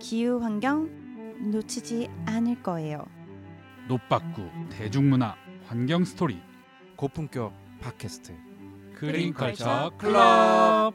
기후 환경 놓치지 않을 거예요. 노박구 대중문화 환경 스토리 고품격 팟캐스트 그린컬처 클럽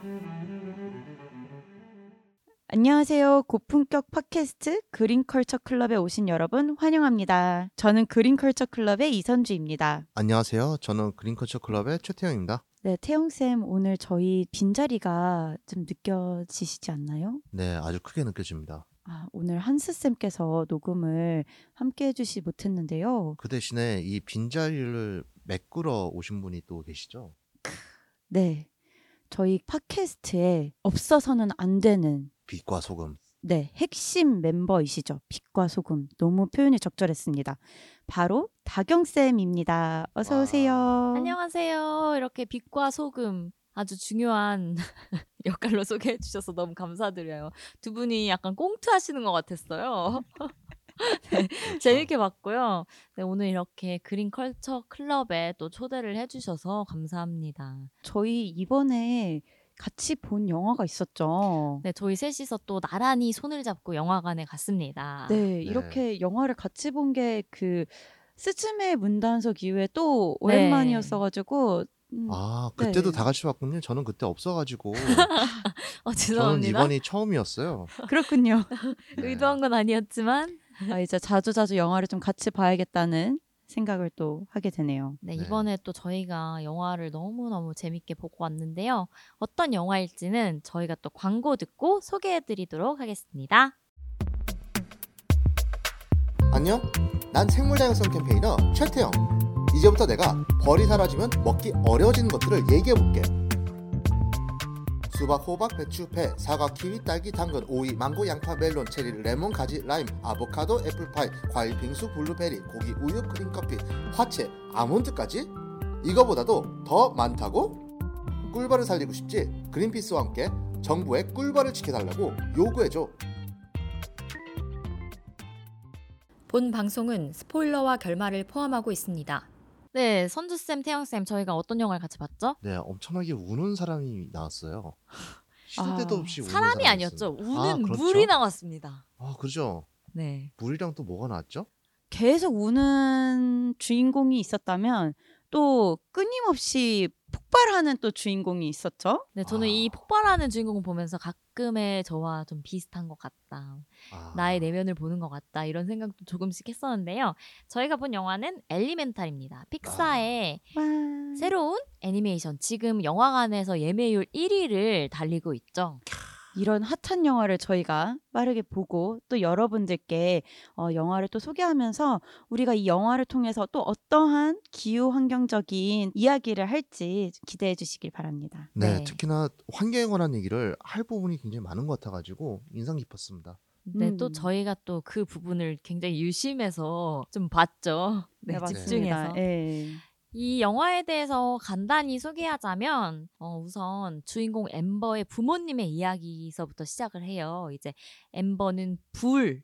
안녕하세요. 고품격 팟캐스트 그린컬처 클럽에 오신 여러분 환영합니다. 저는 그린컬처 클럽의 이선주입니다. 안녕하세요. 저는 그린컬처 클럽의 최태영입니다. 네, 태영쌤 오늘 저희 빈자리가 좀 느껴지시지 않나요? 네, 아주 크게 느껴집니다. 아, 오늘 한스쌤께서 녹음을 함께 해주시 못했는데요. 그 대신에 이 빈자리를 메꾸러 오신 분이 또 계시죠? 네, 저희 팟캐스트에 없어서는 안 되는 빛과 소금. 네, 핵심 멤버이시죠. 빛과 소금. 너무 표현이 적절했습니다. 바로 다경쌤입니다. 어서 와. 오세요. 안녕하세요. 이렇게 빛과 소금 아주 중요한 역할로 소개해 주셔서 너무 감사드려요. 두 분이 약간 꽁트 하시는 것 같았어요. 네, 재밌게 봤고요. 네, 오늘 이렇게 그린 컬처 클럽에 또 초대를 해주셔서 감사합니다. 저희 이번에 같이 본 영화가 있었죠. 네, 저희 셋이서 또 나란히 손을 잡고 영화관에 갔습니다. 네, 이렇게 영화를 같이 본 게 그 스즈메 문단속 이후에 또 오랜만이었어가지고 음, 아, 그때도 네. 다 같이 봤군요. 저는 그때 없어가지고. 어, 저는 죄송합니다. 이번이 처음이었어요. 그렇군요. 네. 의도한 건 아니었지만 아, 이제 자주 자주 영화를 좀 같이 봐야겠다는 생각을 또 하게 되네요. 네, 네. 이번에 또 저희가 영화를 너무너무 재밌게 보고 왔는데요. 어떤 영화일지는 저희가 또 광고 듣고 소개해 드리도록 하겠습니다. 안녕. 난 생물다양성 캠페이너 최태영. 이제부터 내가 벌이 사라지면 먹기 어려워지는 것들을 얘기해 볼게. 수박, 호박, 배추, 배, 사과, 키위, 딸기, 당근, 오이, 망고, 양파, 멜론, 체리, 레몬, 가지, 라임, 아보카도, 애플파이, 과일, 빙수, 블루베리, 고기, 우유, 크림, 커피, 화채, 아몬드까지? 이거보다도 더 많다고? 꿀벌을 살리고 싶지? 그린피스와 함께 정부의 꿀벌을 지켜달라고 요구해줘. 본 방송은 스포일러와 결말을 포함하고 있습니다. 네, 선주쌤, 태영쌤, 저희가 어떤 영화를 같이 봤죠? 네, 엄청나게 우는 사람이 나왔어요. 시도 아, 때도 없이 우는 사람이 사람이 아니었죠. 있어요. 우는 아, 그렇죠? 물이 나왔습니다. 아, 그렇죠. 네. 물이랑 또 뭐가 나왔죠? 계속 우는 주인공이 있었다면 또 끊임없이 폭발하는 또 주인공이 있었죠. 네, 저는 아. 이 폭발하는 주인공을 보면서 가끔의 저와 좀 비슷한 것 같다. 아, 나의 내면을 보는 것 같다. 이런 생각도 조금씩 했었는데요. 저희가 본 영화는 엘리멘탈입니다. 픽사의 와. 새로운 애니메이션 지금 영화관에서 예매율 1위를 달리고 있죠. 이런 핫한 영화를 저희가 빠르게 보고 또 여러분들께 어, 영화를 또 소개하면서 우리가 이 영화를 통해서 또 어떠한 기후 환경적인 이야기를 할지 기대해 주시길 바랍니다. 네, 네. 특히나 환경에 관한 얘기를 할 부분이 굉장히 많은 것 같아가지고 인상 깊었습니다. 네, 또 음. 저희가 또 그 부분을 굉장히 유심해서 좀 봤죠. 네, 집중해서. 예. 이 영화에 대해서 간단히 소개하자면 어, 우선 주인공 엠버의 부모님의 이야기서부터 시작을 해요. 이제 엠버는 불,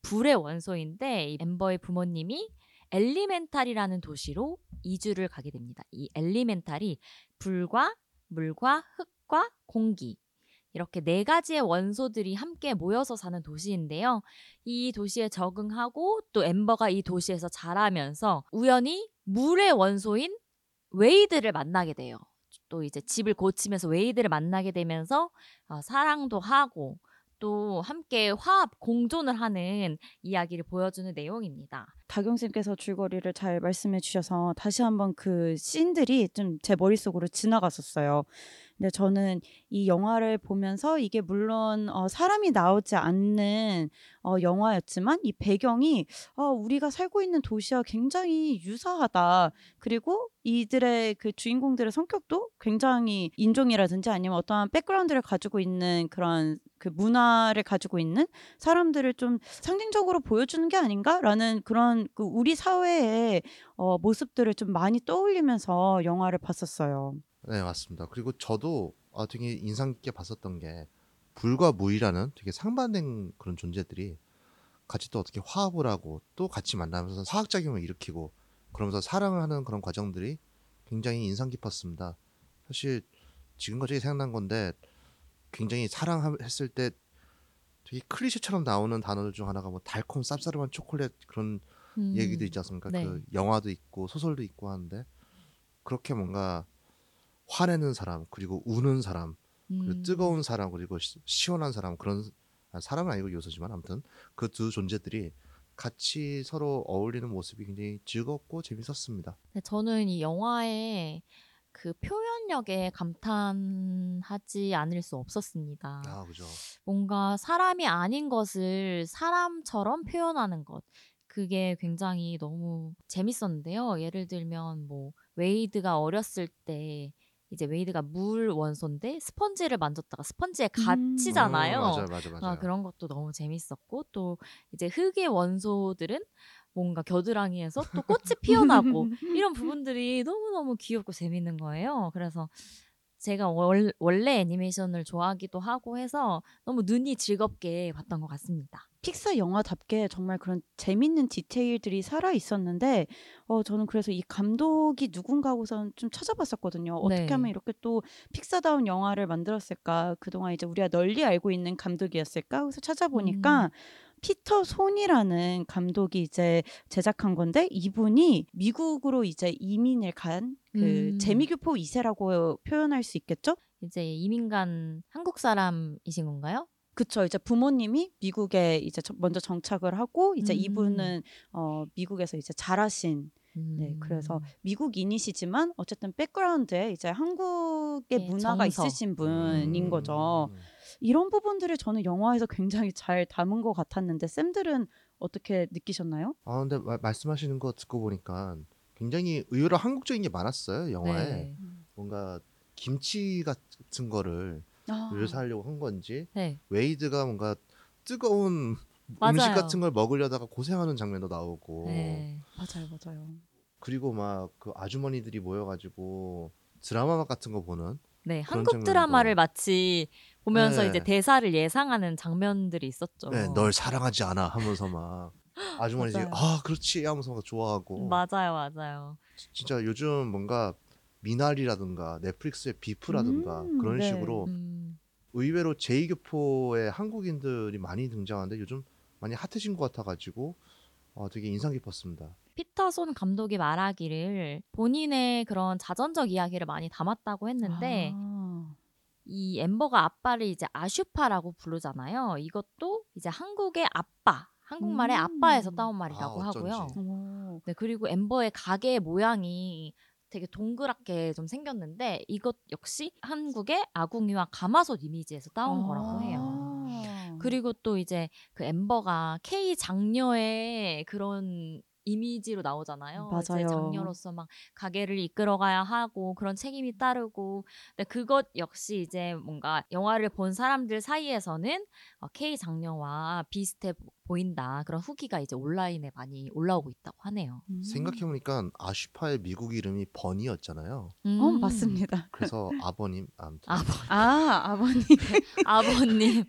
불의 원소인데 이 엠버의 부모님이 엘리멘탈이라는 도시로 이주를 가게 됩니다. 이 엘리멘탈이 불과 물과 흙과 공기 이렇게 네 가지의 원소들이 함께 모여서 사는 도시인데요. 이 도시에 적응하고 또 엠버가 이 도시에서 자라면서 우연히 물의 원소인 웨이드를 만나게 돼요. 또 이제 집을 고치면서 웨이드를 만나게 되면서 어, 사랑도 하고 또 함께 화합 공존을 하는 이야기를 보여주는 내용입니다. 다경쌤께서 줄거리를 잘 말씀해 주셔서 다시 한번 그 씬들이 좀 제 머릿속으로 지나갔었어요. 근데 저는 이 영화를 보면서 이게 물론 어, 사람이 나오지 않는 어, 영화였지만 이 배경이 어, 우리가 살고 있는 도시와 굉장히 유사하다. 그리고 이들의 그 주인공들의 성격도 굉장히 인종이라든지 아니면 어떠한 백그라운드를 가지고 있는 그런 그 문화를 가지고 있는 사람들을 좀 상징적으로 보여주는 게 아닌가라는 그런 그 우리 사회의 어, 모습들을 좀 많이 떠올리면서 영화를 봤었어요. 네, 맞습니다. 그리고 저도 아, 되게 인상 깊게 봤었던 게 불과 무이라는 되게 상반된 그런 존재들이 같이 또 어떻게 화합을 하고 또 같이 만나면서 화학작용을 일으키고 그러면서 사랑을 하는 그런 과정들이 굉장히 인상 깊었습니다. 사실 지금 갑자기 생각난 건데 굉장히 사랑했을 때 되게 클리셰처럼 나오는 단어들 중 하나가 뭐 달콤 쌉싸름한 초콜릿 그런 음. 얘기도 있지 않습니까? 네. 그 영화도 있고 소설도 있고 하는데 그렇게 뭔가 화내는 사람 그리고 우는 사람 그리고 음. 뜨거운 사람 그리고 시, 시원한 사람 그런 아, 사람은 아니고 요소지만 아무튼 그 두 존재들이 같이 서로 어울리는 모습이 굉장히 즐겁고 재밌었습니다. 네, 저는 이 영화의 그 표현력에 감탄하지 않을 수 없었습니다. 아 그죠. 뭔가 사람이 아닌 것을 사람처럼 표현하는 것. 그게 굉장히 너무 재밌었는데요. 예를 들면 뭐 웨이드가 어렸을 때 이제 웨이드가 물 원소인데 스펀지를 만졌다가 스펀지에 갇히잖아요. 음, 맞아요, 맞아요, 맞아요. 아, 그런 것도 너무 재밌었고 또 이제 흙의 원소들은 뭔가 겨드랑이에서 또 꽃이 피어나고 이런 부분들이 너무너무 귀엽고 재밌는 거예요. 그래서 제가 월, 원래 애니메이션을 좋아하기도 하고 해서 너무 눈이 즐겁게 봤던 것 같습니다. 픽사 영화답게 정말 그런 재밌는 디테일들이 살아 있었는데 어 저는 그래서 이 감독이 누군가 하고선 좀 찾아봤었거든요. 어떻게 네. 하면 이렇게 또 픽사다운 영화를 만들었을까? 그동안 이제 우리가 널리 알고 있는 감독이었을까? 그래서 찾아보니까 음. 피터 손이라는 감독이 이제 제작한 건데 이분이 미국으로 이제 이민을 간그 음. 재미교포 2세라고 표현할 수 있겠죠? 이제 이민 간 한국 사람이신 건가요? 그쵸. 이제 부모님이 미국에 이제 저- 먼저 정착을 하고 이제 음. 이분은 어 미국에서 이제 자라신 네 그래서 음. 미국인이시지만 어쨌든 백그라운드에 이제 한국의 예, 문화가 정서. 있으신 분인 음. 거죠. 이런 부분들을 저는 영화에서 굉장히 잘 담은 것 같았는데 쌤들은 어떻게 느끼셨나요? 아 근데 마- 말씀하시는 거 듣고 보니까 굉장히 의외로 한국적인 게 많았어요 영화에 네. 뭔가 김치 같은 거를 아, 묘사하려고 한 건지 네. 웨이드가 뭔가 뜨거운 맞아요. 음식 같은 걸 먹으려다가 고생하는 장면도 나오고 네. 맞아요, 맞아요. 그리고 막 그 아주머니들이 모여가지고 드라마 같은 거 보는 네, 한국 드라마를 마치 보면서 네. 이제 대사를 예상하는 장면들이 있었죠. 네, 널 사랑하지 않아 하면서 막 아주머니들이 맞아요. 아 그렇지 하면서 막 좋아하고 맞아요, 맞아요. 진짜 요즘 뭔가 미나리라든가 넷플릭스의 비프라든가 음, 그런 네. 식으로 음, 의외로 제2교포의 한국인들이 많이 등장하는데 요즘 많이 핫해진 것 같아가지고 어, 되게 인상 깊었습니다. 피터손 감독이 말하기를 본인의 그런 자전적 이야기를 많이 담았다고 했는데 아, 이 엠버가 아빠를 이제 아슈파라고 부르잖아요. 이것도 이제 한국의 아빠, 한국말의 음. 아빠에서 따온 말이라고 아, 하고요. 오, 네, 그리고 엠버의 가게 모양이 되게 동그랗게 좀 생겼는데 이것 역시 한국의 아궁이와 가마솥 이미지에서 따온 거라고 해요. 아. 그리고 또 이제 그 엠버가 K 장녀의 그런 이미지로 나오잖아요. 이제 맞아요. 장녀로서 막 가게를 이끌어가야 하고 그런 책임이 따르고 근데 그것 역시 이제 뭔가 영화를 본 사람들 사이에서는 어, K 장녀와 비슷해 보- 보인다 그런 후기가 이제 온라인에 많이 올라오고 있다고 하네요. 음. 생각해보니까 아슈파의 미국 이름이 버니였잖아요. 어, 음. 맞습니다. 그래서 아버님 아무튼 아버, 아, 아버님. 아버님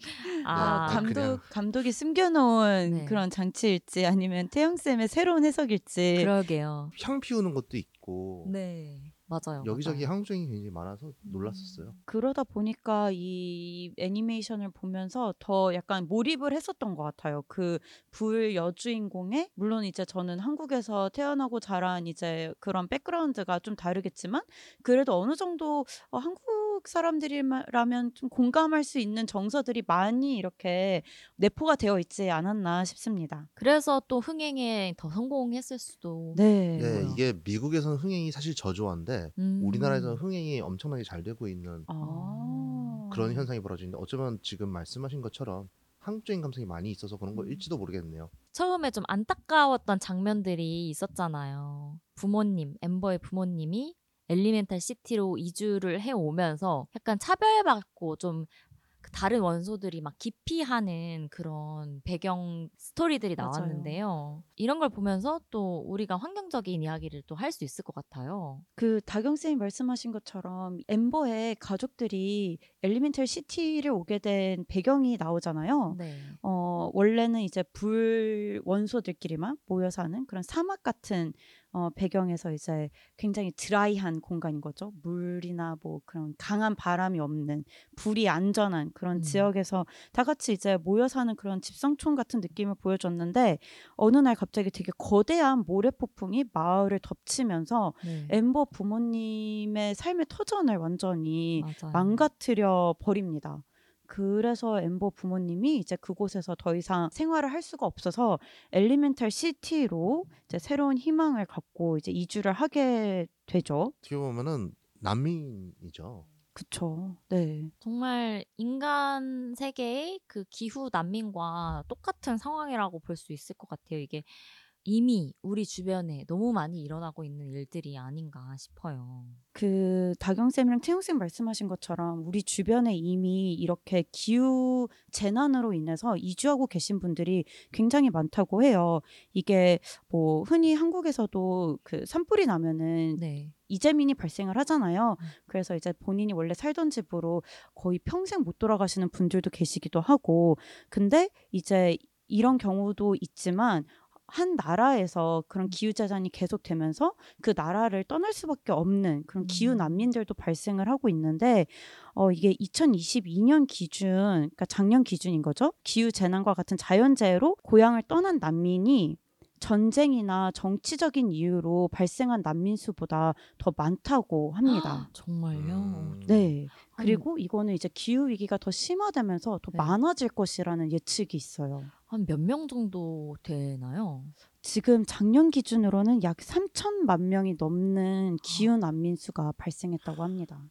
아, 네, 감독 그냥- 감독이 숨겨놓은 네. 그런 장치일지 아니면 태영 쌤의 새로운 해석일지. 그러게요. 향 피우는 것도 있고 네 맞아요. 여기저기 맞아요. 한국적인 게 굉장히 많아서 놀랐었어요. 그러다 보니까 이 애니메이션을 보면서 더 약간 몰입을 했었던 것 같아요. 그 불 여주인공의 물론 이제 저는 한국에서 태어나고 자란 이제 그런 백그라운드가 좀 다르겠지만 그래도 어느 정도 어, 한국 사람들이라면 좀 공감할 수 있는 정서들이 많이 이렇게 내포가 되어 있지 않았나 싶습니다. 그래서 또 흥행에 더 성공했을 수도. 네. 네, 이게 미국에서는 흥행이 사실 저조한데 음. 우리나라에서는 흥행이 엄청나게 잘 되고 있는 아. 그런 현상이 벌어지는데 어쩌면 지금 말씀하신 것처럼 한국적인 감성이 많이 있어서 그런 음. 걸일지도 모르겠네요. 처음에 좀 안타까웠던 장면들이 있었잖아요. 부모님, 엠버의 부모님이 엘리멘탈 시티로 이주를 해 오면서 약간 차별받고 좀그 다른 원소들이 막 기피하는 그런 배경 스토리들이 맞아요. 나왔는데요. 이런 걸 보면서 또 우리가 환경적인 이야기를 또 할 수 있을 것 같아요. 그 다경 쌤이 말씀하신 것처럼 엠버의 가족들이 엘리멘탈 시티를 오게 된 배경이 나오잖아요. 네. 어, 원래는 이제 불 원소들끼리만 모여 사는 그런 사막 같은 어, 배경에서 이제 굉장히 드라이한 공간인 거죠. 물이나 뭐 그런 강한 바람이 없는 불이 안전한 그런 음. 지역에서 다 같이 이제 모여 사는 그런 집성촌 같은 느낌을 보여줬는데 어느 날 갑자기 되게 거대한 모래 폭풍이 마을을 덮치면서 네. 엠버 부모님의 삶의 터전을 완전히 맞아요. 망가뜨려 버립니다. 그래서 엠버 부모님이 이제 그곳에서 더 이상 생활을 할 수가 없어서 엘리멘탈 시티로 이제 새로운 희망을 갖고 이제 이주를 하게 되죠. 어떻게 보면은 난민이죠. 그쵸. 네. 정말 인간 세계의 그 기후 난민과 똑같은 상황이라고 볼 수 있을 것 같아요. 이게 이미 우리 주변에 너무 많이 일어나고 있는 일들이 아닌가 싶어요. 그 다경쌤이랑 태용쌤 말씀하신 것처럼 우리 주변에 이미 이렇게 기후 재난으로 인해서 이주하고 계신 분들이 굉장히 많다고 해요. 이게 뭐 흔히 한국에서도 그 산불이 나면은 네. 이재민이 발생을 하잖아요. 음. 그래서 이제 본인이 원래 살던 집으로 거의 평생 못 돌아가시는 분들도 계시기도 하고, 근데 이제 이런 경우도 있지만 한 나라에서 그런 음. 기후 재난이 계속되면서 그 나라를 떠날 수밖에 없는 그런 기후 음. 난민들도 발생을 하고 있는데 어 이게 2022년 기준, 그러니까 작년 기준인 거죠. 기후 재난과 같은 자연재해로 고향을 떠난 난민이 전쟁이나 정치적인 이유로 발생한 난민 수보다 더 많다고 합니다. 정말요? 음. 네. 아니, 그리고 이거는 이제 기후 위기가 더 심화되면서 더 네. 많아질 것이라는 예측이 있어요. 한 몇 명 정도 되나요? 지금 작년 기준으로는 약 3천만 명이 넘는 기후 난민 수가 발생했다고 합니다.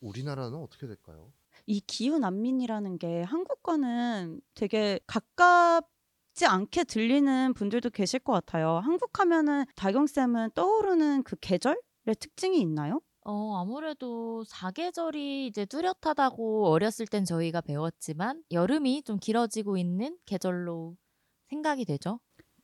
우리나라는 어떻게 될까요? 이 기후 난민이라는 게 한국과는 되게 가깝 지 않게 들리는 분들도 계실 것 같아요. 한국 하면은 다경쌤은 떠오르는 그 계절의 특징이 있나요? 어, 아무래도 사계절이 이제 뚜렷하다고 어렸을 땐 저희가 배웠지만 여름이 좀 길어지고 있는 계절로 생각이 되죠.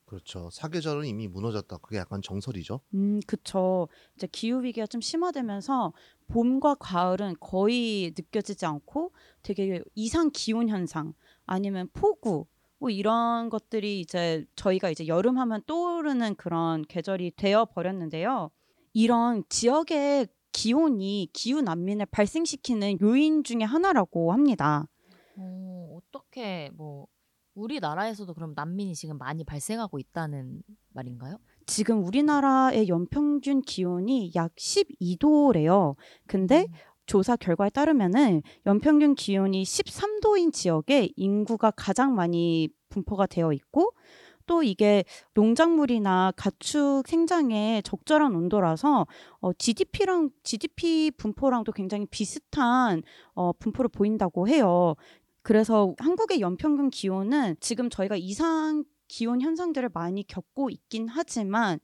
그렇죠. 사계절은 이미 무너졌다. 그게 약간 정설이죠. 음, 그쵸. 이제 기후 위기가 좀 심화되면서 봄과 가을은 거의 느껴지지 않고 되게 이상 기온 현상 아니면 폭우 뭐 이런 것들이 이제 저희가 이제 여름 하면 떠오르는 그런 계절이 되어 버렸는데요. 이런 지역의 기온이 기후 난민을 발생시키는 요인 중에 하나라고 합니다. 어, 어떻게 뭐 우리나라에서도 그럼 난민이 지금 많이 발생하고 있다는 말인가요? 지금 우리나라의 연평균 기온이 약 12도래요. 근데 음. 조사 결과에 따르면은 연평균 기온이 13도인 지역에 인구가 가장 많이 분포가 되어 있고 또 이게 농작물이나 가축 생장에 적절한 온도라서 어, GDP랑 GDP 분포랑도 굉장히 비슷한 어, 분포를 보인다고 해요. 그래서 한국의 연평균 기온은 지금 저희가 이상 기온 현상들을 많이 겪고 있긴 하지만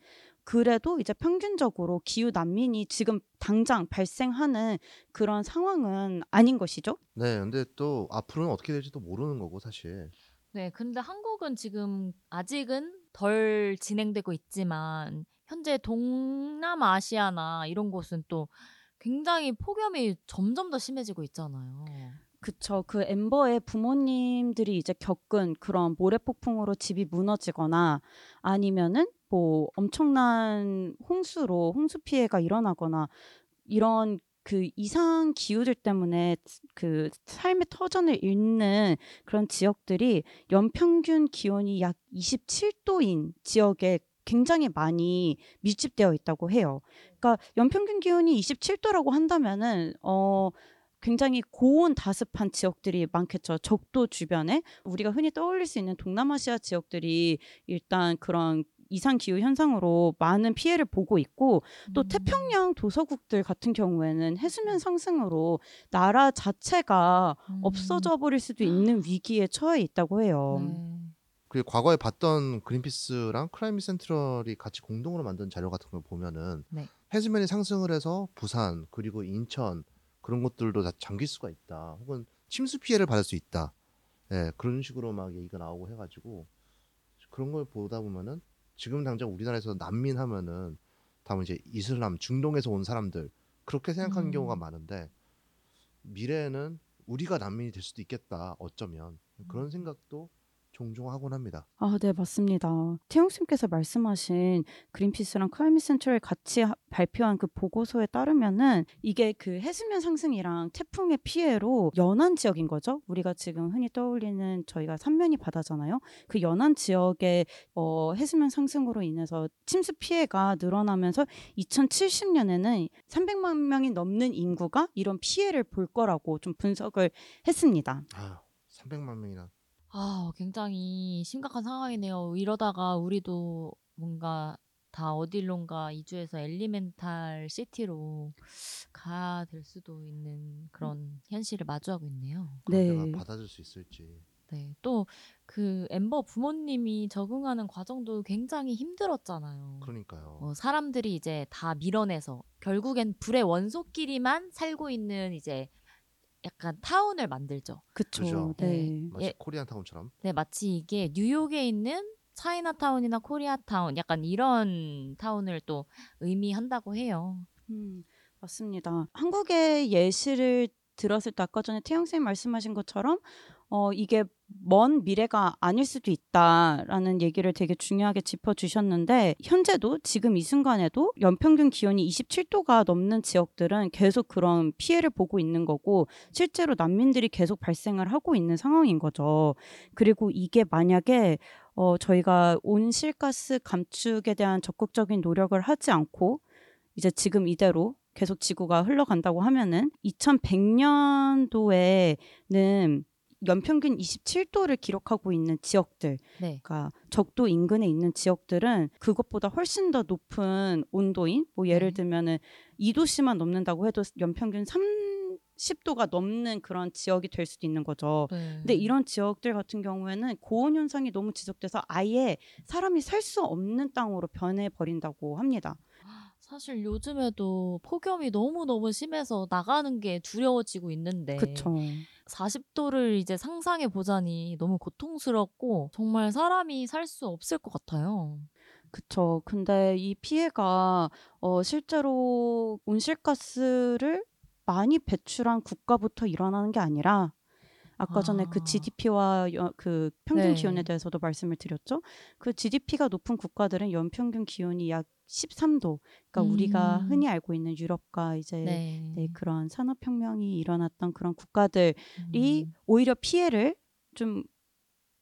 그래도 이제 평균적으로 기후 난민이 지금 당장 발생하는 그런 상황은 아닌 것이죠. 네, 근데 또 앞으로는 어떻게 될지도 모르는 거고 사실. 네, 근데 한국은 지금 아직은 덜 진행되고 있지만 현재 동남아시아나 이런 곳은 또 굉장히 폭염이 점점 더 심해지고 있잖아요. 그쵸. 그 엠버의 부모님들이 이제 겪은 그런 모래 폭풍으로 집이 무너지거나 아니면은 뭐 엄청난 홍수로 홍수 피해가 일어나거나 이런 그 이상 기후들 때문에 그 삶의 터전을 잃는 그런 지역들이 연평균 기온이 약 27도인 지역에 굉장히 많이 밀집되어 있다고 해요. 그러니까 연평균 기온이 27도라고 한다면은 어 굉장히 고온 다습한 지역들이 많겠죠. 적도 주변에 우리가 흔히 떠올릴 수 있는 동남아시아 지역들이 일단 그런 이상 기후 현상으로 많은 피해를 보고 있고 또 음. 태평양 도서국들 같은 경우에는 해수면 상승으로 나라 자체가 음. 없어져 버릴 수도 있는 위기에 처해 있다고 해요. 네. 그리고 과거에 봤던 그린피스랑 크라이미 센트럴이 같이 공동으로 만든 자료 같은 걸 보면은 네. 해수면이 상승을 해서 부산 그리고 인천 그런 곳들도 다 잠길 수가 있다. 혹은 침수 피해를 받을 수 있다. 예, 그런 식으로 막 얘기가 나오고 해가지고 그런 걸 보다 보면은 지금 당장 우리나라에서 난민 하면은 다음 이제 이슬람 중동에서 온 사람들 그렇게 생각하는 음. 경우가 많은데 미래에는 우리가 난민이 될 수도 있겠다. 어쩌면 그런 생각도 종종 하곤 합니다. 아, 네, 맞습니다. 태용 쌤께서 말씀하신 그린피스랑 클라이밋 센트럴 같이 하- 발표한 그 보고서에 따르면은 이게 그 해수면 상승이랑 태풍의 피해로 연안 지역인 거죠. 우리가 지금 흔히 떠올리는 저희가 삼면이 바다잖아요. 그 연안 지역의 어, 해수면 상승으로 인해서 침수 피해가 늘어나면서 2070년에는 300만 명이 넘는 인구가 이런 피해를 볼 거라고 좀 분석을 했습니다. 아, 300만 명이나. 아, 굉장히 심각한 상황이네요. 이러다가 우리도 뭔가 다 어딜론가 이주해서 엘리멘탈 시티로 가야 될 수도 있는 그런 현실을 마주하고 있네요. 네. 받아줄 수 있을지. 네. 또 그 엠버 부모님이 적응하는 과정도 굉장히 힘들었잖아요. 그러니까요. 어, 사람들이 이제 다 밀어내서 결국엔 불의 원소끼리만 살고 있는 이제 약간 타운을 만들죠. 그쵸. 그죠. 네. 마치 예. Korean town처럼. 네, 마치 이게 뉴욕에 있는 차이나 타운이나 코리아 타운 약간 이런 타운을 또 의미한다고 해요. 음, 맞습니다. 한국의 예시를 들었을 때 아까 전에 태영 쌤 말씀하신 것처럼 어, 이게 먼 미래가 아닐 수도 있다라는 얘기를 되게 중요하게 짚어주셨는데 현재도 지금 이 순간에도 연평균 기온이 27도가 넘는 지역들은 계속 그런 피해를 보고 있는 거고 실제로 난민들이 계속 발생을 하고 있는 상황인 거죠. 그리고 이게 만약에 어, 저희가 온실가스 감축에 대한 적극적인 노력을 하지 않고 이제 지금 이대로 계속 지구가 흘러간다고 하면은 2100년도에는 연평균 27도를 기록하고 있는 지역들, 네. 그러니까 적도 인근에 있는 지역들은 그것보다 훨씬 더 높은 온도인, 뭐 예를 네. 들면은 2도씨만 넘는다고 해도 연평균 30도가 넘는 그런 지역이 될 수도 있는 거죠. 네. 근데 이런 지역들 같은 경우에는 고온 현상이 너무 지속돼서 아예 사람이 살 수 없는 땅으로 변해 버린다고 합니다. 사실 요즘에도 폭염이 너무너무 심해서 나가는 게 두려워지고 있는데 그쵸. 40도를 이제 상상해 보자니 너무 고통스럽고 정말 사람이 살 수 없을 것 같아요. 그쵸. 근데 이 피해가 어, 실제로 온실가스를 많이 배출한 국가부터 일어나는 게 아니라 아까 전에 그 아. GDP와 그 평균 네. 기온에 대해서도 말씀을 드렸죠. 그 GDP가 높은 국가들은 연평균 기온이 약 13도. 그러니까 우리가 음. 흔히 알고 있는 유럽과 이제 네. 네, 그런 산업혁명이 일어났던 그런 국가들이 음. 오히려 피해를 좀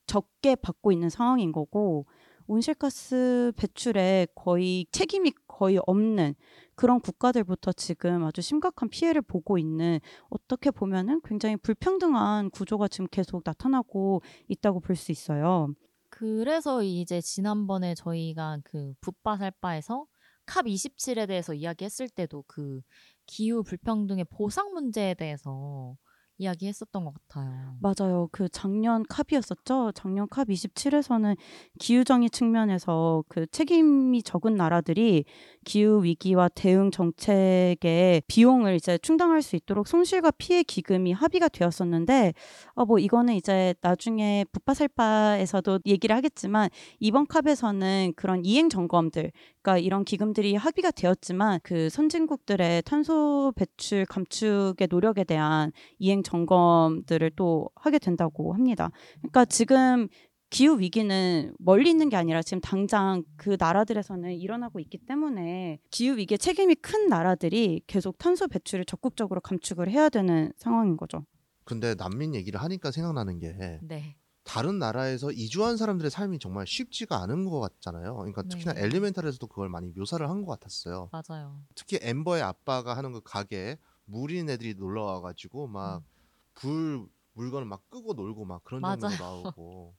적게 받고 있는 상황인 거고 온실가스 배출에 거의 책임이 거의 없는 그런 국가들부터 지금 아주 심각한 피해를 보고 있는 어떻게 보면은 굉장히 불평등한 구조가 지금 계속 나타나고 있다고 볼 수 있어요. 그래서 이제 지난번에 저희가 그 붓바살바에서 캅 27에 대해서 이야기했을 때도 그 기후 불평등의 보상 문제에 대해서 이야기했었던 것 같아요. 맞아요. 그 작년 캅이었었죠. 작년 캅 27에서는 기후정의 측면에서 그 책임이 적은 나라들이 기후 위기와 대응 정책의 비용을 이제 충당할 수 있도록 손실과 피해 기금이 합의가 되었었는데 어 뭐 이거는 이제 나중에 붓바살바에서도 얘기를 하겠지만 이번 캅에서는 그런 이행 점검들 그러니까 이런 기금들이 합의가 되었지만 그 선진국들의 탄소 배출 감축의 노력에 대한 이행 점검들을 또 하게 된다고 합니다. 그러니까 지금 기후 위기는 멀리 있는 게 아니라 지금 당장 그 나라들에서는 일어나고 있기 때문에 기후 위기에 책임이 큰 나라들이 계속 탄소 배출을 적극적으로 감축을 해야 되는 상황인 거죠. 근데 난민 얘기를 하니까 생각나는 게 네. 다른 나라에서 이주한 사람들의 삶이 정말 쉽지가 않은 것 같잖아요. 그러니까 특히나 네. 엘리멘탈에서도 그걸 많이 묘사를 한 것 같았어요. 맞아요. 특히 엠버의 아빠가 하는 그 가게에 물인 애들이 놀러 와가지고 막불 물건을 막 끄고 놀고 막 그런 장면도. 나오고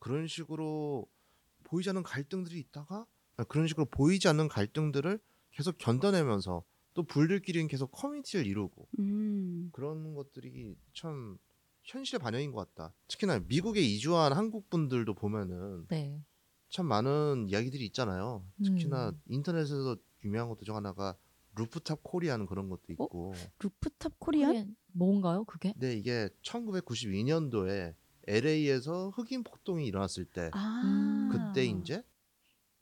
그런 식으로 보이지 않는 갈등들이 있다가 그런 식으로 보이지 않는 갈등들을 계속 견뎌내면서 또 불들끼리는 계속 커뮤니티를 이루고 음, 그런 것들이 참 현실의 반영인 것 같다. 특히나 미국에 이주한 한국 분들도 보면은 네. 참 많은 이야기들이 있잖아요. 특히나 음. 인터넷에서 유명한 것도 중 하나가 rooftop Korean은 그런 것도 있고. Rooftop Korean? 그게 뭔가요, 그게? 근데 이게 1992년도에 LA에서 흑인 폭동이 일어났을 때 아, 그때 이제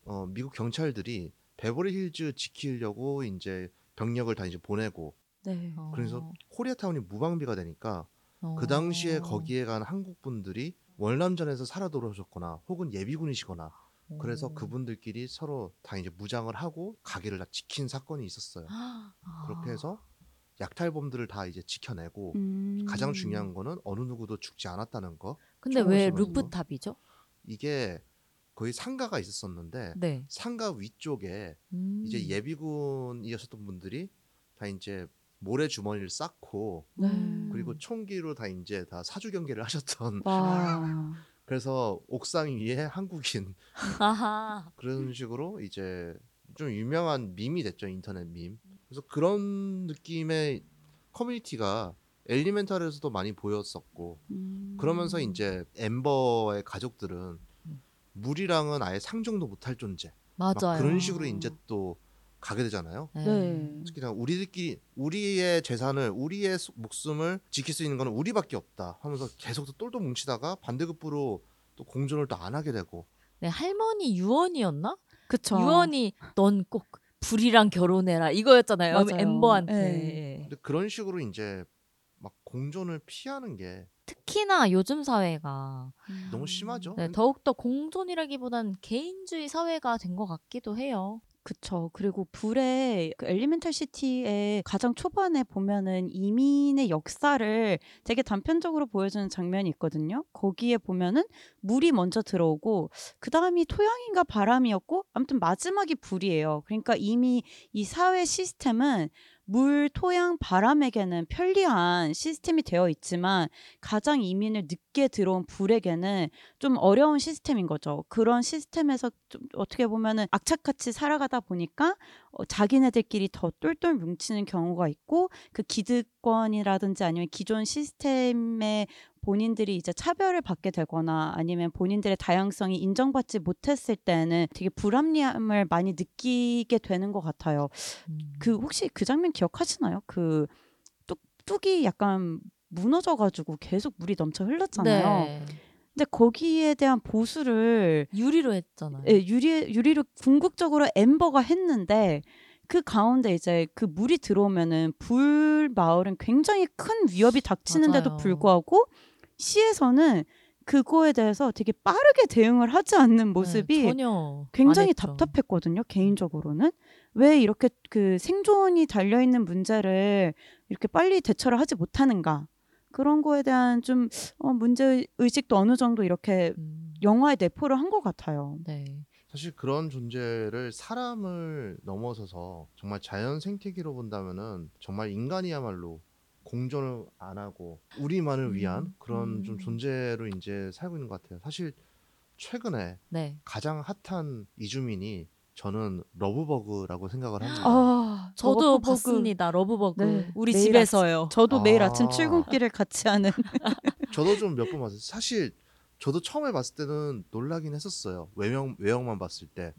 어, 미국 경찰들이 베버리 힐즈 지키려고 이제 병력을 다 이제 보내고 네. 어. 그래서 코리아타운이 무방비가 되니까 어. 그 당시에 거기에 간 한국 분들이 월남전에서 살아 돌아오셨거나 혹은 예비군이시거나 그래서 오. 그분들끼리 서로 다 이제 무장을 하고 가게를 다 지킨 사건이 있었어요. 아. 그렇게 해서 약탈범들을 다 이제 지켜내고 음. 가장 중요한 거는 어느 누구도 죽지 않았다는 거. 근데 총을 왜. 루프탑이죠? 이게 거의 상가가 있었었는데 네. 상가 위쪽에 음. 이제 예비군이었던 분들이 다 이제 모래 주머니를 쌓고 네. 그리고 총기로 다 이제 다 사주 경계를 하셨던 와. 그래서 옥상 위에 한국인 아하. 그런 식으로 이제 좀 유명한 밈이 됐죠 인터넷 밈. 그래서 그런 느낌의 커뮤니티가 엘리멘탈에서도 많이 보였었고 음. 그러면서 이제 엠버의 가족들은 음. 물이랑은 아예 상종도 못할 존재. 막 맞아요. 그런 식으로 이제 또 가게 되잖아요. 네. 특히나 우리들끼리 우리의 재산을 우리의 수- 목숨을 지킬 수 있는 건 우리밖에 없다 하면서 계속 또 똘똘 뭉치다가 반대급부로 또 공존을 또 안 하게 되고 네, 할머니 유언이었나? 그쵸. 유언이 넌 꼭 불이랑 결혼해라 이거였잖아요. 맞아요. 엠버한테. 네. 근데 그런 식으로 이제 막 공존을 피하는 게 특히나 요즘 사회가 음. 너무 심하죠. 네, 더욱더 공존이라기보단 개인주의 사회가 된 것 같기도 해요. 그쵸. 그리고 불의 그 엘리멘탈 시티의 가장 초반에 보면은 이민의 역사를 되게 단편적으로 보여주는 장면이 있거든요. 거기에 보면은 물이 먼저 들어오고 그 다음이 토양인가 바람이었고 아무튼 마지막이 불이에요. 그러니까 이미 이 사회 시스템은 물, 토양, 바람에게는 편리한 시스템이 되어 있지만 가장 이민을 늦게 들어온 불에게는 좀 어려운 시스템인 거죠. 그런 시스템에서 좀 어떻게 보면은 악착같이 살아가다 보니까 어, 자기네들끼리 더 똘똘 뭉치는 경우가 있고 그 기득권이라든지 아니면 기존 시스템에 본인들이 이제 차별을 받게 되거나 아니면 본인들의 다양성이 인정받지 못했을 때는 되게 불합리함을 많이 느끼게 되는 것 같아요. 음. 그 혹시 그 장면 기억하시나요? 그 뚝, 뚝이 약간 무너져가지고 계속 물이 넘쳐 흘렀잖아요. 네. 근데 거기에 대한 보수를 유리로 했잖아요. 예, 유리 유리로 궁극적으로 엠버가 했는데 그 가운데 이제 그 물이 들어오면은 불 마을은 굉장히 큰 위협이 닥치는데도 맞아요. 불구하고 시에서는 그거에 대해서 되게 빠르게 대응을 하지 않는 모습이 네, 전혀 굉장히. 답답했거든요. 개인적으로는 왜 이렇게 그 생존이 달려 있는 문제를 이렇게 빨리 대처를 하지 못하는가 그런 거에 대한 좀 어, 문제 의식도 어느 정도 이렇게 음, 영화에 내포를 한 것 같아요. 네. 사실 그런 존재를 사람을 넘어서서 정말 자연 생태계로 본다면은 정말 인간이야말로 공존을 안 하고 우리만을 위한 음, 그런 음. 좀 존재로 이제 살고 있는 것 같아요. 사실 최근에 네. 가장 핫한 이주민이 저는 lovebug라고 생각을 합니다. 아, 저도 러브버그. 봤습니다. 러브버그. 네, 우리 매일 집에서요. 저도 매일 아. 아침 출근길을 같이 하는. 저도 좀 몇 번 봤어요. 사실 저도 처음에 봤을 때는 놀라긴 했었어요. 외형 외형만 봤을 때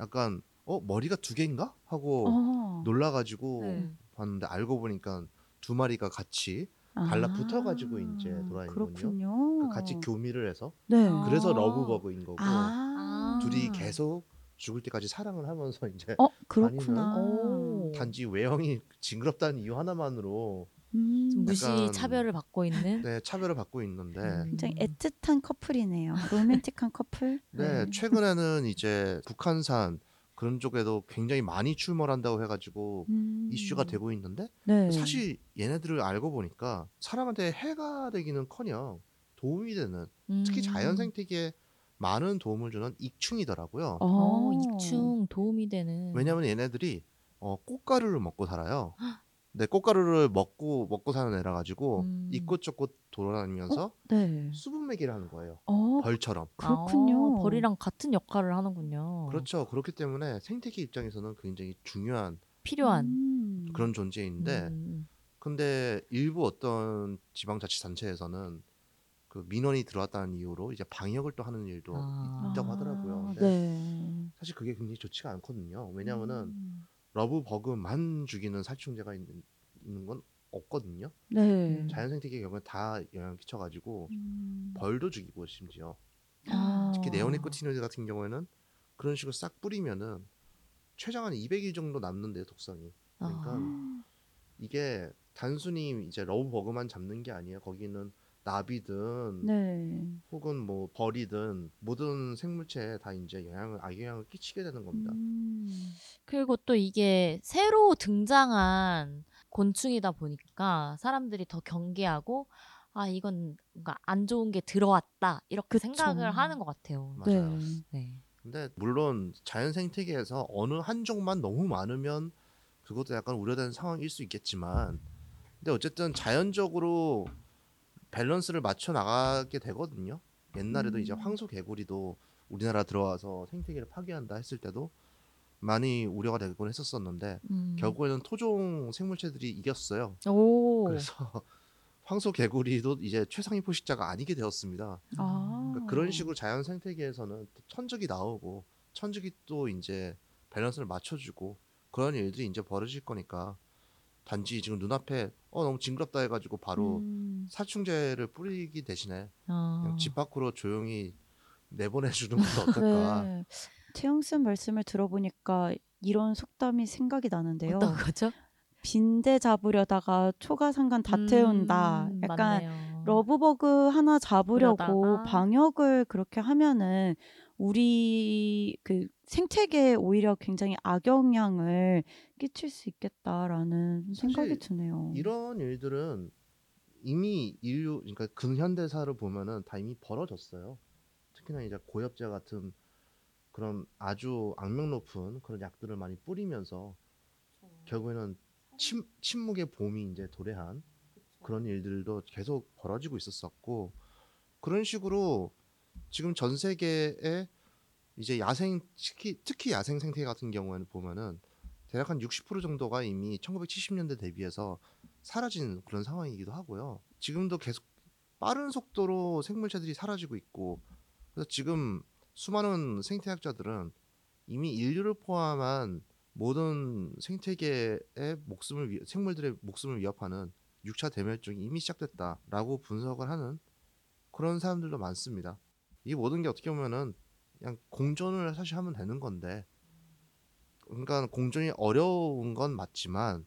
약간 어 머리가 두 개인가 하고 어. 놀라가지고 네. 봤는데 알고 보니까 두 마리가 같이 달라붙어 가지고 이제 돌아다니는군요. 아, 그렇군요. 그 같이 교미를 해서 네. 아. 그래서 러브버그인 거고 아. 둘이 계속 죽을 때까지 사랑을 하면서 이제 어 그렇구나. 오. 단지 외형이 징그럽다는 이유 하나만으로 음, 좀 무시 약간- 차별을 받고 있는. 네 차별을 받고 있는데 음. 굉장히 애틋한 커플이네요. 로맨틱한 커플. 네, 최근에는 이제 북한산 그런 쪽에도 굉장히 많이 출몰한다고 해가지고 음. 이슈가 되고 있는데 네. 사실 얘네들을 알고 보니까 사람한테 해가 되기는커녕 도움이 되는 특히 음. 자연 생태계에 많은 도움을 주는 익충이더라고요. 어, 익충 도움이 되는. 왜냐하면 얘네들이 어, 꽃가루를 먹고 살아요. 네, 꽃가루를 먹고 먹고 사는 애라 가지고 음. 이곳저곳 돌아다니면서 네. 수분 매기를 하는 거예요. 어 벌처럼. 그렇군요. 아, 벌이랑 같은 역할을 하는군요. 그렇죠. 그렇기 때문에 생태계 입장에서는 굉장히 중요한 필요한. 음. 그런 존재인데 음. 근데 일부 어떤 지방자치단체에서는 그 민원이 들어왔다는 이유로 이제 방역을 또 하는 일도 아. 있다고 하더라고요. 아, 근데 네. 사실 그게 굉장히 좋지가 않거든요. 왜냐하면은 음. lovebug만 죽이는 살충제가 있는, 있는 건 없거든요. 네. 자연 생태계 경우에 다 영향을 끼쳐가지고 음. 벌도 죽이고 심지어 아. 특히 neonicotinoid 같은 경우에는 그런 식으로 싹 뿌리면은 최장 한 200일 정도 남는데요 독성이. 그러니까 아. 이게 단순히 이제 러브버그만 잡는 게 아니에요. 거기는 나비든 네. 혹은 뭐 벌이든 모든 생물체에 다 이제 영향을 악영향을 끼치게 되는 겁니다. 음. 그리고 또 이게 새로 등장한 곤충이다 보니까 사람들이 더 경계하고 아 이건 뭔가 안 좋은 게 들어왔다 이렇게 그쵸. 생각을 하는 것 같아요. 맞아요. 네. 네. 근데 물론 자연 생태계에서 어느 한 종만 너무 많으면 그것도 약간 우려되는 상황일 수 있겠지만 근데 어쨌든 자연적으로 밸런스를 맞춰 나가게 되거든요. 옛날에도 이제 음. 황소 개구리도 우리나라 들어와서 생태계를 파괴한다 했을 때도 많이 우려가 되곤 했었었는데 음. 결국에는 토종 생물체들이 이겼어요. 오. 그래서 황소 개구리도 이제 최상위 포식자가 아니게 되었습니다. 아. 그러니까 그런 식으로 자연 생태계에서는 또 천적이 나오고 천적이 또 이제 밸런스를 맞춰주고 그런 일들이 이제 벌어질 거니까 단지 지금 눈앞에 어 너무 징그럽다 해가지고 바로 음. 살충제를 뿌리기 대신에 어. 그냥 집 밖으로 조용히 내보내주는 건 어떨까? 네. 채영 쌤 말씀을 들어보니까 이런 속담이 생각이 나는데요. 어떤 거죠? 빈대 잡으려다가 초가삼간 다 태운다. 음, 약간 맞네요. 러브버그 하나 잡으려고 그러다가. 방역을 그렇게 하면은 우리 그 생태계에 오히려 굉장히 악영향을 끼칠 수 있겠다라는 생각이 드네요. 이런 일들은 이미 인류 그러니까 근현대사를 보면은 다 이미 벌어졌어요. 특히나 이제 고엽제 같은 그런 아주 악명 높은 그런 약들을 많이 뿌리면서 결국에는 침, 침묵의 봄이 이제 도래한 그런 일들도 계속 벌어지고 있었었고 그런 식으로 지금 전 세계에 이제 야생 특히 특히 야생 생태 같은 경우에는 보면은 대략 한 60% 정도가 이미 1970년대 대비해서 사라진 그런 상황이기도 하고요. 지금도 계속 빠른 속도로 생물체들이 사라지고 있고 그래서 지금 수많은 생태학자들은 이미 인류를 포함한 모든 생태계의 목숨을 위, 생물들의 목숨을 위협하는 6차 대멸종이 이미 시작됐다라고 분석을 하는 그런 사람들도 많습니다. 이 모든 게 어떻게 보면은 그냥 공존을 사실 하면 되는 건데 그러니까 공존이 어려운 건 맞지만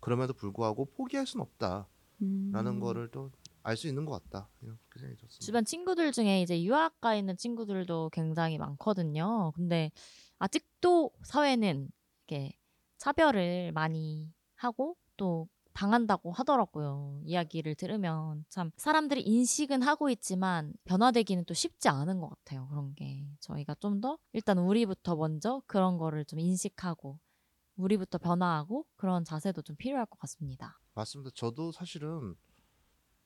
그럼에도 불구하고 포기할 수는 없다라는 음. 거를 또 알 수 있는 것 같다 이렇게 생각이 들었습니다. 주변 친구들 중에 이제 유학 가 있는 친구들도 굉장히 많거든요. 근데 아직도 사회는 이렇게 차별을 많이 하고 또 당한다고 하더라고요. 이야기를 들으면 참 사람들이 인식은 하고 있지만 변화되기는 또 쉽지 않은 것 같아요. 그런 게 저희가 좀 더 일단 우리부터 먼저 그런 거를 좀 인식하고 우리부터 변화하고 그런 자세도 좀 필요할 것 같습니다. 맞습니다. 저도 사실은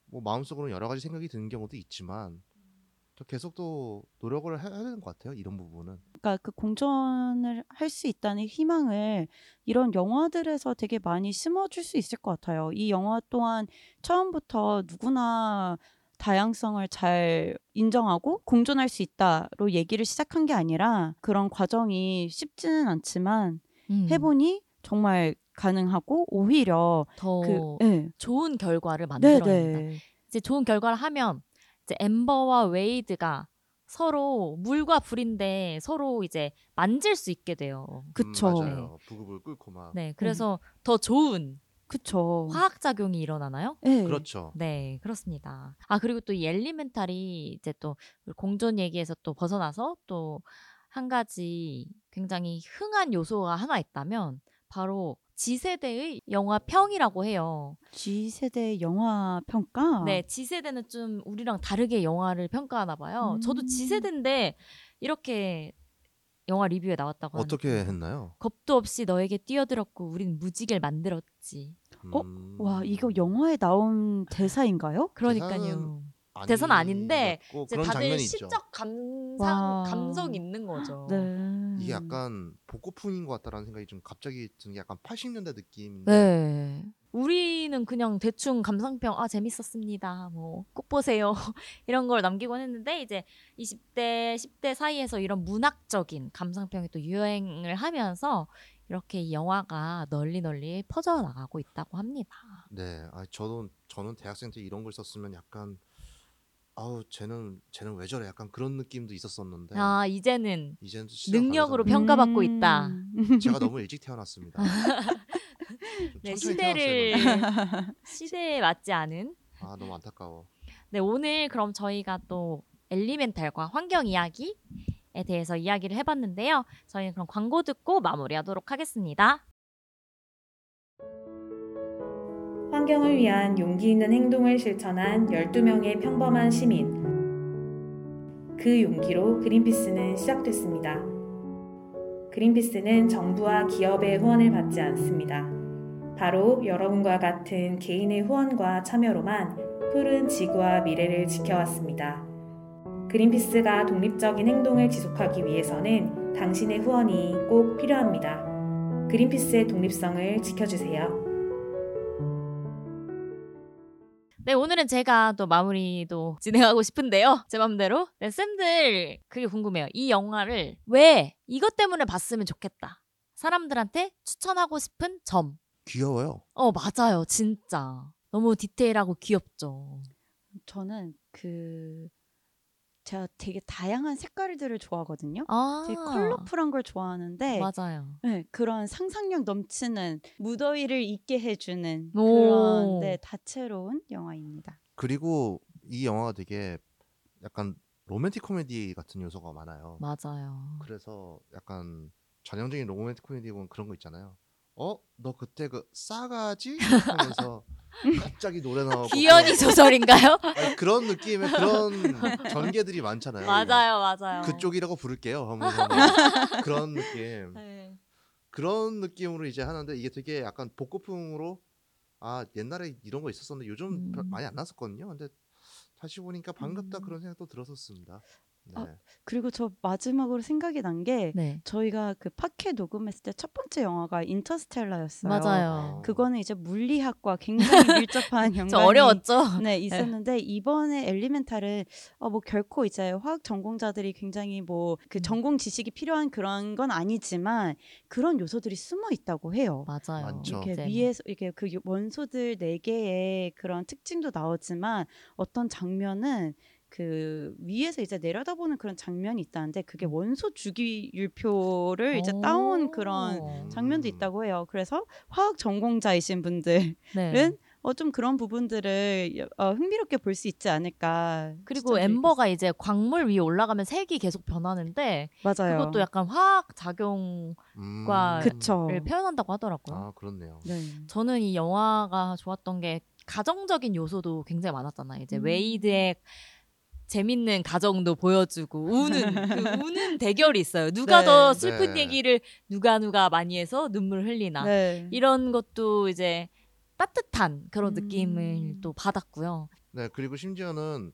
뭐 마음속으로 여러 가지 생각이 드는 경우도 있지만 또 계속 또 노력을 해- 해야 되는 것 같아요. 이런 부분은. 그러니까 그 공존을 할 수 있다는 희망을 이런 영화들에서 되게 많이 심어줄 수 있을 것 같아요. 이 영화 또한 처음부터 누구나 다양성을 잘 인정하고 공존할 수 있다로 얘기를 시작한 게 아니라 그런 과정이 쉽지는 않지만 음, 해보니 정말 가능하고 오히려 더그 예. 좋은 결과를 만들어냅니다. 네네. 이제 좋은 결과를 하면 이제 엠버와 웨이드가 서로 물과 불인데 서로 이제 만질 수 있게 돼요. 그쵸. 음, 맞아요. 부급을 끓고 막. 네, 그래서 더 좋은 그쵸. 화학 작용이 일어나나요? 예. 그렇죠. 네, 그렇습니다. 아 그리고 또 이 엘리멘탈이 이제 또 공존 얘기에서 또 벗어나서 또 한 가지 굉장히 흥한 요소가 하나 있다면 바로 지세대의 영화 평이라고 해요. G세대 영화 평가. 네, 지세대는 좀 우리랑 다르게 영화를 평가하나 봐요. 저도 음. 지세대인데 이렇게 영화 리뷰에 나왔다고 어떻게 하는데 했나요? 겁도 없이 너에게 뛰어들었고 우린 무지개를 만들었지. 어? 음, 와 이거 영화에 나온 대사인가요? 그러니까요. 대사는 아닌데 고 이제 그런 다들 장면이 있죠. 시적 감상 와. 감성이 있는 거죠. 네. 이게 약간 복고풍인 것 같다라는 생각이 좀 갑자기 드는 게 약간 80년대 느낌인데 네. 우리는 그냥 대충 감상평 아 재밌었습니다. 뭐 꼭 보세요. 이런 걸 남기곤 했는데 이제 20대 10대 사이에서 이런 문학적인 감상평이 또 유행을 하면서 이렇게 이 영화가 널리 널리 퍼져 나가고 있다고 합니다. 네, 아 저도 저는 대학생 때 이런 걸 썼으면 약간 아우 쟤는 쟤는 왜 저래 약간 그런 느낌도 있었었는데 아 이제는 이제는 능력으로. 평가받고 있다. 음. 제가 너무 일찍 태어났습니다. 좀 네, 천천히 시대를 태어났어야 했는데. 시대에 맞지 않은 아 너무 안타까워. 네, 오늘 그럼 저희가 또 엘리멘탈과 환경 이야기에 대해서 이야기를 해봤는데요. 저희는 그럼 광고 듣고 마무리하도록 하겠습니다. 환경을 위한 용기 있는 행동을 실천한 12명의 평범한 시민. 그 용기로 그린피스는 시작됐습니다. 그린피스는 정부와 기업의 후원을 받지 않습니다. 바로 여러분과 같은 개인의 후원과 참여로만 푸른 지구와 미래를 지켜왔습니다. 그린피스가 독립적인 행동을 지속하기 위해서는 당신의 후원이 꼭 필요합니다. 그린피스의 독립성을 지켜주세요. 네, 오늘은 제가 또 마무리도 진행하고 싶은데요. 제 맘대로. 네, 쌤들 그게 궁금해요. 이 영화를 왜 이것 때문에 봤으면 좋겠다. 사람들한테 추천하고 싶은 점. 귀여워요. 어, 맞아요. 진짜. 너무 디테일하고 귀엽죠. 저는 그 제가 되게 다양한 색깔들을 좋아하거든요. 아. 되게 컬러풀한 걸 좋아하는데 맞아요. 네, 그런 상상력 넘치는 무더위를 잊게 해주는 오. 그런 네, 다채로운 영화입니다. 그리고 이 영화가 되게 약간 로맨틱 코미디 같은 요소가 많아요. 맞아요. 그래서 약간 전형적인 로맨틱 코미디 보면 그런 거 있잖아요. 어? 너 그때 그 싸가지? 하면서 갑자기 노래 나오고 기현이 소설인가요? 아니, 그런 느낌의 그런 전개들이 많잖아요. 맞아요, 맞아요. 그쪽이라고 부를게요. 하면서 막 그런 느낌. 네. 그런 느낌으로 이제 하는데 이게 되게 약간 복고풍으로 아 옛날에 이런 거 있었었는데 요즘 별- 음. 많이 안 났었거든요. 근데 다시 보니까 반갑다 음. 그런 생각도 들었었습니다. 네. 아, 그리고 저 마지막으로 생각이 난 게 네. 저희가 그 팟캐 녹음했을 때 첫 번째 영화가 인터스텔라였어요. 맞아요. 그거는 이제 물리학과 굉장히 밀접한 연관이 좀 어려웠죠? 네, 있었는데 이번에 엘리멘탈은 어, 뭐 결코 이제 화학 전공자들이 굉장히 뭐그 음. 전공 지식이 필요한 그런 건 아니지만 그런 요소들이 숨어 있다고 해요. 맞아요. 많죠. 이렇게 이제 뭐 위에서 이렇게 그 원소들 네 개의 그런 특징도 나오지만 어떤 장면은 그 위에서 이제 내려다보는 그런 장면이 있다는데 그게 원소 주기 율표를 이제 따온 그런 오. 장면도 음. 있다고 해요. 그래서 화학 전공자이신 분들은 네. 어, 좀 그런 부분들을 여- 어, 흥미롭게 볼 수 있지 않을까. 그리고 엠버가 이제 광물 위에 올라가면 색이 계속 변하는데 맞아요. 그것도 약간 화학 작용을 음. 과- 그쵸. 표현한다고 하더라고요. 아 그렇네요. 네. 저는 이 영화가 좋았던 게 가정적인 요소도 굉장히 많았잖아요. 이제 음. 웨이드의 재밌는 가정도 보여주고 우는 그 우는 대결이 있어요. 누가 네. 더 슬픈 네. 얘기를 누가 누가 많이 해서 눈물 흘리나 네. 이런 것도 이제 따뜻한 그런 음. 느낌을 또 받았고요. 네 그리고 심지어는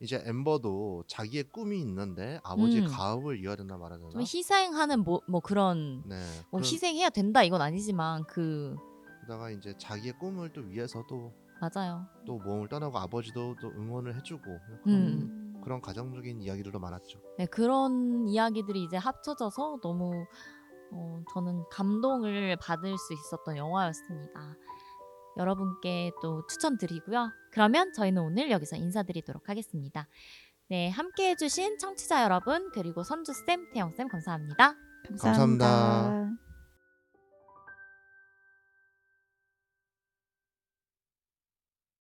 이제 엠버도 자기의 꿈이 있는데 아버지 의 음. 가업을 이어야 된다 말아야 되나? 좀 희생하는 뭐, 뭐 그런 네. 뭐 그런- 희생해야 된다 이건 아니지만 그 그러다가 이제 자기의 꿈을 또 위해서 또또 맞아요. 몸을 떠나고 아버지도 또 응원을 해주고 그런, 음. 그런 가정적인 이야기들도 많았죠. 네, 그런 이야기들이 이제 합쳐져서 너무 어, 저는 감동을 받을 수 있었던 영화였습니다. 여러분께 또 추천드리고요. 그러면 저희는 오늘 여기서 인사드리도록 하겠습니다. 네, 함께 해주신 청취자 여러분, 그리고 선주쌤, 태영쌤 감사합니다. 감사합니다. 감사합니다.